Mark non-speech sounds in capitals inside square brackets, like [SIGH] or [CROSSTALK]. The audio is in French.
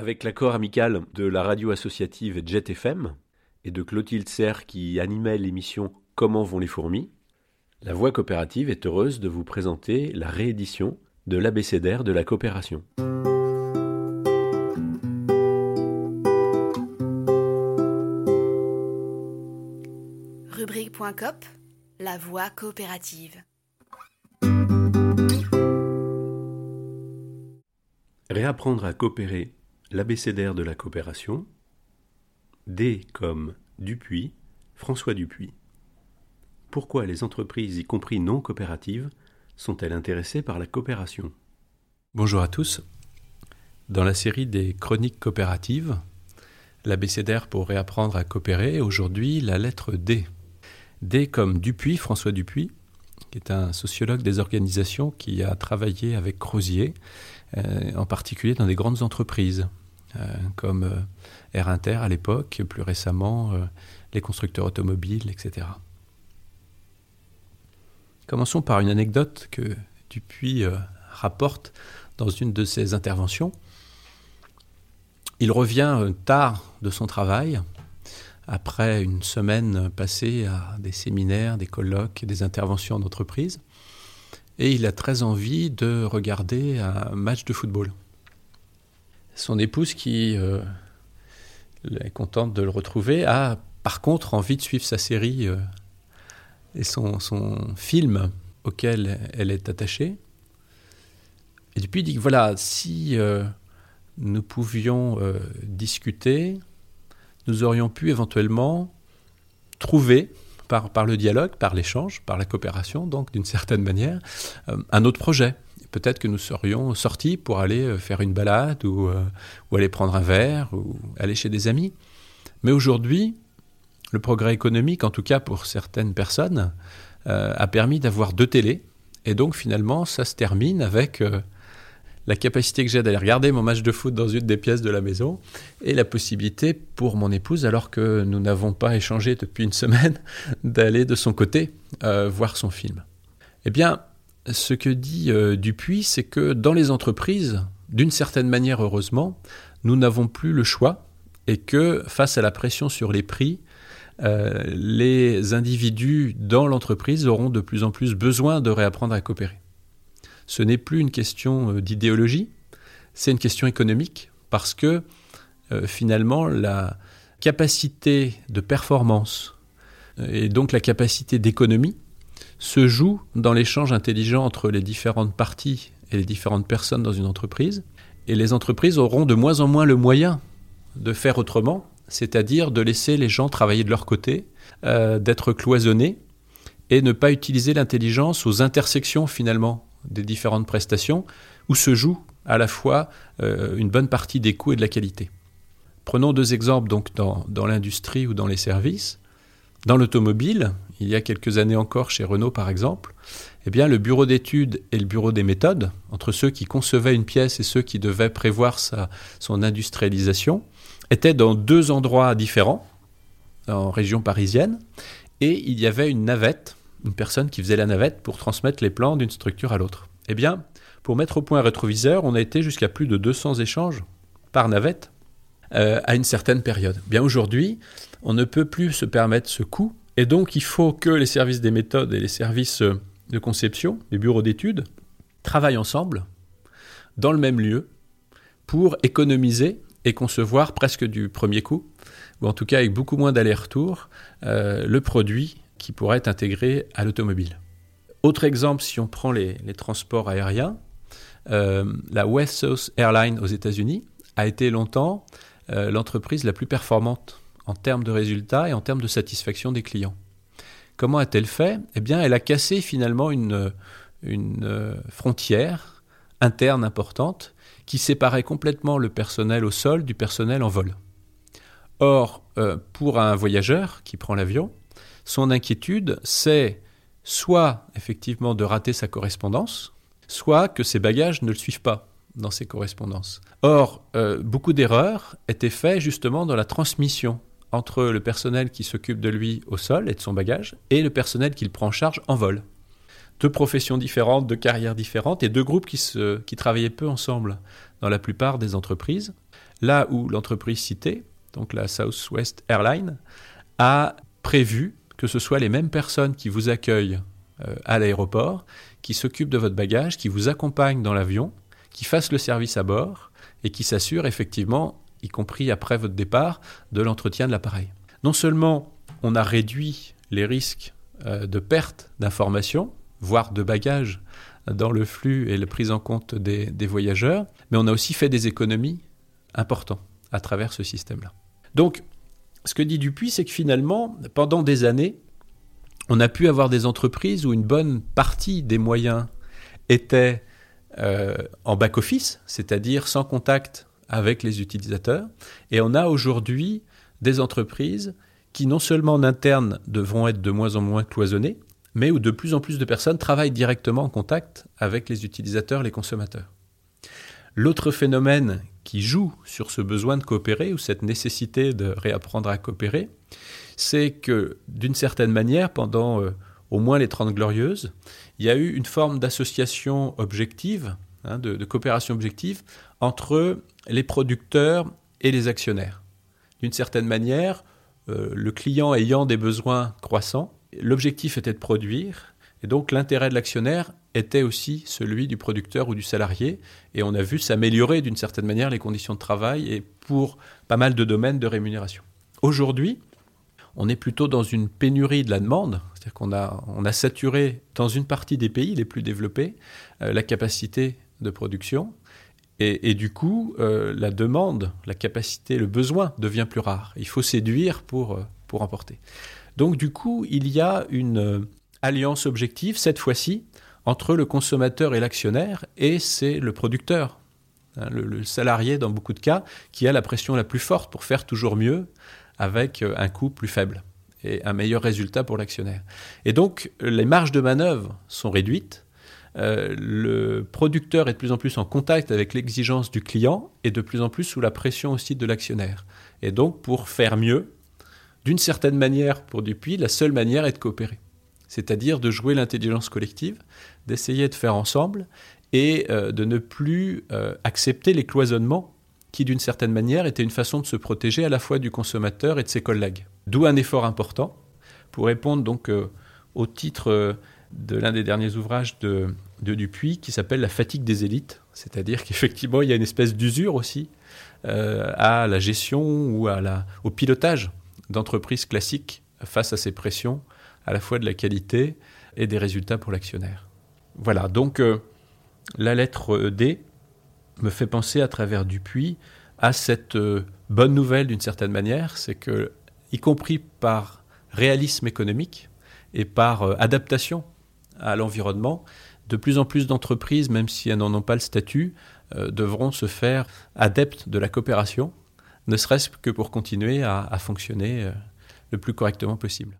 Avec l'accord amical de la radio associative Jet FM et de Clotilde Serre qui animait l'émission Comment vont les fourmis, la Voix coopérative est heureuse de vous présenter la réédition de l'abécédaire de la coopération. Rubrique.cop La Voix coopérative. Réapprendre à coopérer l'abécédaire de la coopération. D comme Dupuis, François Dupuis. Pourquoi les entreprises, y compris non coopératives, sont-elles intéressées par la coopération? Bonjour à tous. Dans la série des chroniques coopératives, l'abécédaire pour réapprendre à coopérer, aujourd'hui la lettre D. D comme Dupuis, François Dupuis, qui est un sociologue des organisations qui a travaillé avec Crozier, euh, en particulier dans des grandes entreprises. Euh, comme euh, Air Inter à l'époque, plus récemment euh, les constructeurs automobiles, etc. Commençons par une anecdote que Dupuis rapporte dans une de ses interventions. Il revient tard de son travail, après une semaine passée à des séminaires, des colloques, des interventions en entreprise, et il a très envie de regarder un match de football son épouse, qui euh, est contente de le retrouver, a par contre envie de suivre sa série euh, et son, film auquel elle est attachée. Et depuis, il dit que voilà, si euh, nous pouvions discuter, nous aurions pu éventuellement trouver, par, par le dialogue, par l'échange, par la coopération, donc d'une certaine manière, un autre projet peut-être que nous serions sortis pour aller euh, faire une balade ou, euh, ou, aller prendre un verre ou aller chez des amis. Mais aujourd'hui, le progrès économique, en tout cas pour certaines personnes, euh, a permis d'avoir deux télés. Et donc finalement, ça se termine avec la capacité que j'ai d'aller regarder mon match de foot dans une des pièces de la maison et la possibilité pour mon épouse, alors que nous n'avons pas échangé depuis une semaine, [LAUGHS] d'aller de son côté voir son film. Eh bien, ce que dit euh, Dupuis, c'est que dans les entreprises, d'une certaine manière heureusement, nous n'avons plus le choix et que face à la pression sur les prix, euh, les individus dans l'entreprise auront de plus en plus besoin de réapprendre à coopérer. Ce n'est plus une question euh, d'idéologie, c'est une question économique parce que finalement la capacité de performance et donc la capacité d'économie se joue dans l'échange intelligent entre les différentes parties et les différentes personnes dans une entreprise. Et les entreprises auront de moins en moins le moyen de faire autrement, c'est-à-dire de laisser les gens travailler de leur côté, euh, d'être cloisonnés et ne pas utiliser l'intelligence aux intersections finalement des différentes prestations où se joue à la fois euh, une bonne partie des coûts et de la qualité. Prenons deux exemples donc dans, dans l'industrie ou dans les services. Dans l'automobile, il y a quelques années encore chez Renault par exemple, eh bien, le bureau d'études et le bureau des méthodes, entre ceux qui concevaient une pièce et ceux qui devaient prévoir son industrialisation, étaient dans deux endroits différents, en région parisienne, et il y avait une navette, une personne qui faisait la navette pour transmettre les plans d'une structure à l'autre. Eh bien, pour mettre au point un rétroviseur, on a été jusqu'à plus de 200 échanges par navette euh, à une certaine période. Bien aujourd'hui, on ne peut plus se permettre ce coût et donc, il faut que les services des méthodes et les services euh, de conception, les bureaux d'études, travaillent ensemble, dans le même lieu, pour économiser et concevoir presque du premier coup, ou en tout cas avec beaucoup moins d'aller-retour, euh, le produit qui pourrait être intégré à l'automobile. Autre exemple, si on prend les, transports aériens, euh, la West Coast Airlines aux États-Unis a été longtemps l'entreprise la plus performante en termes de résultats et en termes de satisfaction des clients. Comment a-t-elle fait? Eh bien, elle a cassé finalement une, euh, frontière interne importante qui séparait complètement le personnel au sol du personnel en vol. Or, euh, pour un voyageur qui prend l'avion, son inquiétude, c'est soit effectivement de rater sa correspondance, soit que ses bagages ne le suivent pas dans ses correspondances. Or, euh, beaucoup d'erreurs étaient faites justement dans la transmission entre le personnel qui s'occupe de lui au sol et de son bagage et le personnel qu'il prend en charge en vol. deux professions différentes, deux carrières différentes et deux groupes qui, travaillaient peu ensemble dans la plupart des entreprises. Là où l'entreprise citée, donc la Southwest Airlines, a prévu que ce soit les mêmes personnes qui vous accueillent euh, à l'aéroport, qui s'occupent de votre bagage, qui vous accompagnent dans l'avion, qui fassent le service à bord et qui s'assurent effectivement, y compris après votre départ, de l'entretien de l'appareil. Non seulement on a réduit les risques euh, de perte d'informations, voire de bagages dans le flux et la prise en compte des, voyageurs, mais on a aussi fait des économies importantes à travers ce système-là. Donc, ce que dit Dupuis, c'est que finalement, pendant des années, on a pu avoir des entreprises où une bonne partie des moyens étaient euh, en back-office, c'est-à-dire sans contact avec les utilisateurs, et on a aujourd'hui des entreprises qui non seulement en interne devront être de moins en moins cloisonnées, mais où de plus en plus de personnes travaillent directement en contact avec les utilisateurs, les consommateurs. L'autre phénomène qui joue sur ce besoin de coopérer ou cette nécessité de réapprendre à coopérer, c'est que d'une certaine manière, pendant euh, au moins les Trente Glorieuses, il y a eu une forme d'association objective, hein, de, coopération objective, entre les producteurs et les actionnaires. D'une certaine manière, euh, le client ayant des besoins croissants, l'objectif était de produire, et donc l'intérêt de l'actionnaire était aussi celui du producteur ou du salarié, et on a vu s'améliorer d'une certaine manière les conditions de travail et pour pas mal de domaines de rémunération. Aujourd'hui, on est plutôt dans une pénurie de la demande, c'est-à-dire qu'on a, saturé dans une partie des pays les plus développés euh, la capacité de production, et, du coup, euh, la demande, la capacité, le besoin devient plus rare. Il faut séduire pour, euh, pour emporter. Donc du coup, il y a une alliance objective, cette fois-ci, entre le consommateur et l'actionnaire, et c'est le producteur, hein, le, salarié dans beaucoup de cas, qui a la pression la plus forte pour faire toujours mieux avec euh, un coût plus faible et un meilleur résultat pour l'actionnaire. Et donc les marges de manœuvre sont réduites. Euh, le producteur est de plus en plus en contact avec l'exigence du client et de plus en plus sous la pression aussi de l'actionnaire. Et donc pour faire mieux, d'une certaine manière pour Dupuis, la seule manière est de coopérer c'est-à-dire de jouer l'intelligence collective, d'essayer de faire ensemble et euh, de ne plus euh, accepter les cloisonnements qui, d'une certaine manière, étaient une façon de se protéger à la fois du consommateur et de ses collègues. D'où un effort important pour répondre donc au titre de l'un des derniers ouvrages de, Dupuis qui s'appelle La fatigue des élites, c'est-à-dire qu'effectivement il y a une espèce d'usure aussi à la gestion ou au pilotage d'entreprises classiques face à ces pressions à la fois de la qualité et des résultats pour l'actionnaire. Voilà, donc euh, la lettre D me fait penser à travers Dupuis à cette euh, bonne nouvelle d'une certaine manière, c'est que, y compris par réalisme économique et par euh, adaptation à l'environnement, de plus en plus d'entreprises, même si elles n'en ont pas le statut, devront se faire adeptes de la coopération, ne serait-ce que pour continuer à fonctionner le plus correctement possible.